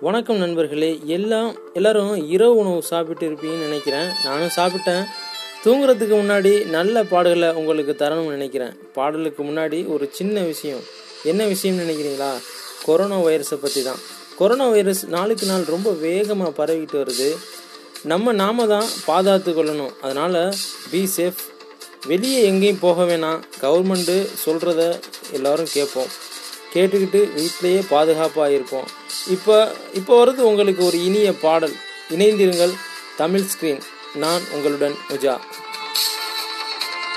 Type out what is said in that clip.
வணக்கம் நண்பர்களே. எல்லாம் எல்லாரும் இரவு உணவு சாப்பிட்டு இருப்பீங்கன்னு நினைக்கிறேன். நானும் சாப்பிட்டேன். தூங்குறதுக்கு முன்னாடி நல்ல பாடல்களை உங்களுக்கு தரணும்னு நினைக்கிறேன். பாடலுக்கு முன்னாடி ஒரு சின்ன விஷயம். என்ன விஷயம்னு நினைக்கிறீங்களா? கொரோனா வைரஸை பற்றி தான் கொரோனா வைரஸ் நாளுக்கு நாள் ரொம்ப வேகமாக பரவிட்டு வருது. நம்ம நாம தான் பாதுகாத்து கொள்ளணும். அதனால் பி சேஃப் வெளியே எங்கேயும் போக வேணாம். கவர்மெண்ட்டு சொல்கிறத எல்லாரும் கேட்போம். கேட்டுக்கிட்டு வீட்டிலேயே பாதுகாப்பாக இருப்போம் இப்போ இப்போ வருது உங்களுக்கு ஒரு இனிய பாடல். இணைந்திருங்கள் தமிழ் ஸ்க்ரீன் நான் உங்களுடன் உஜா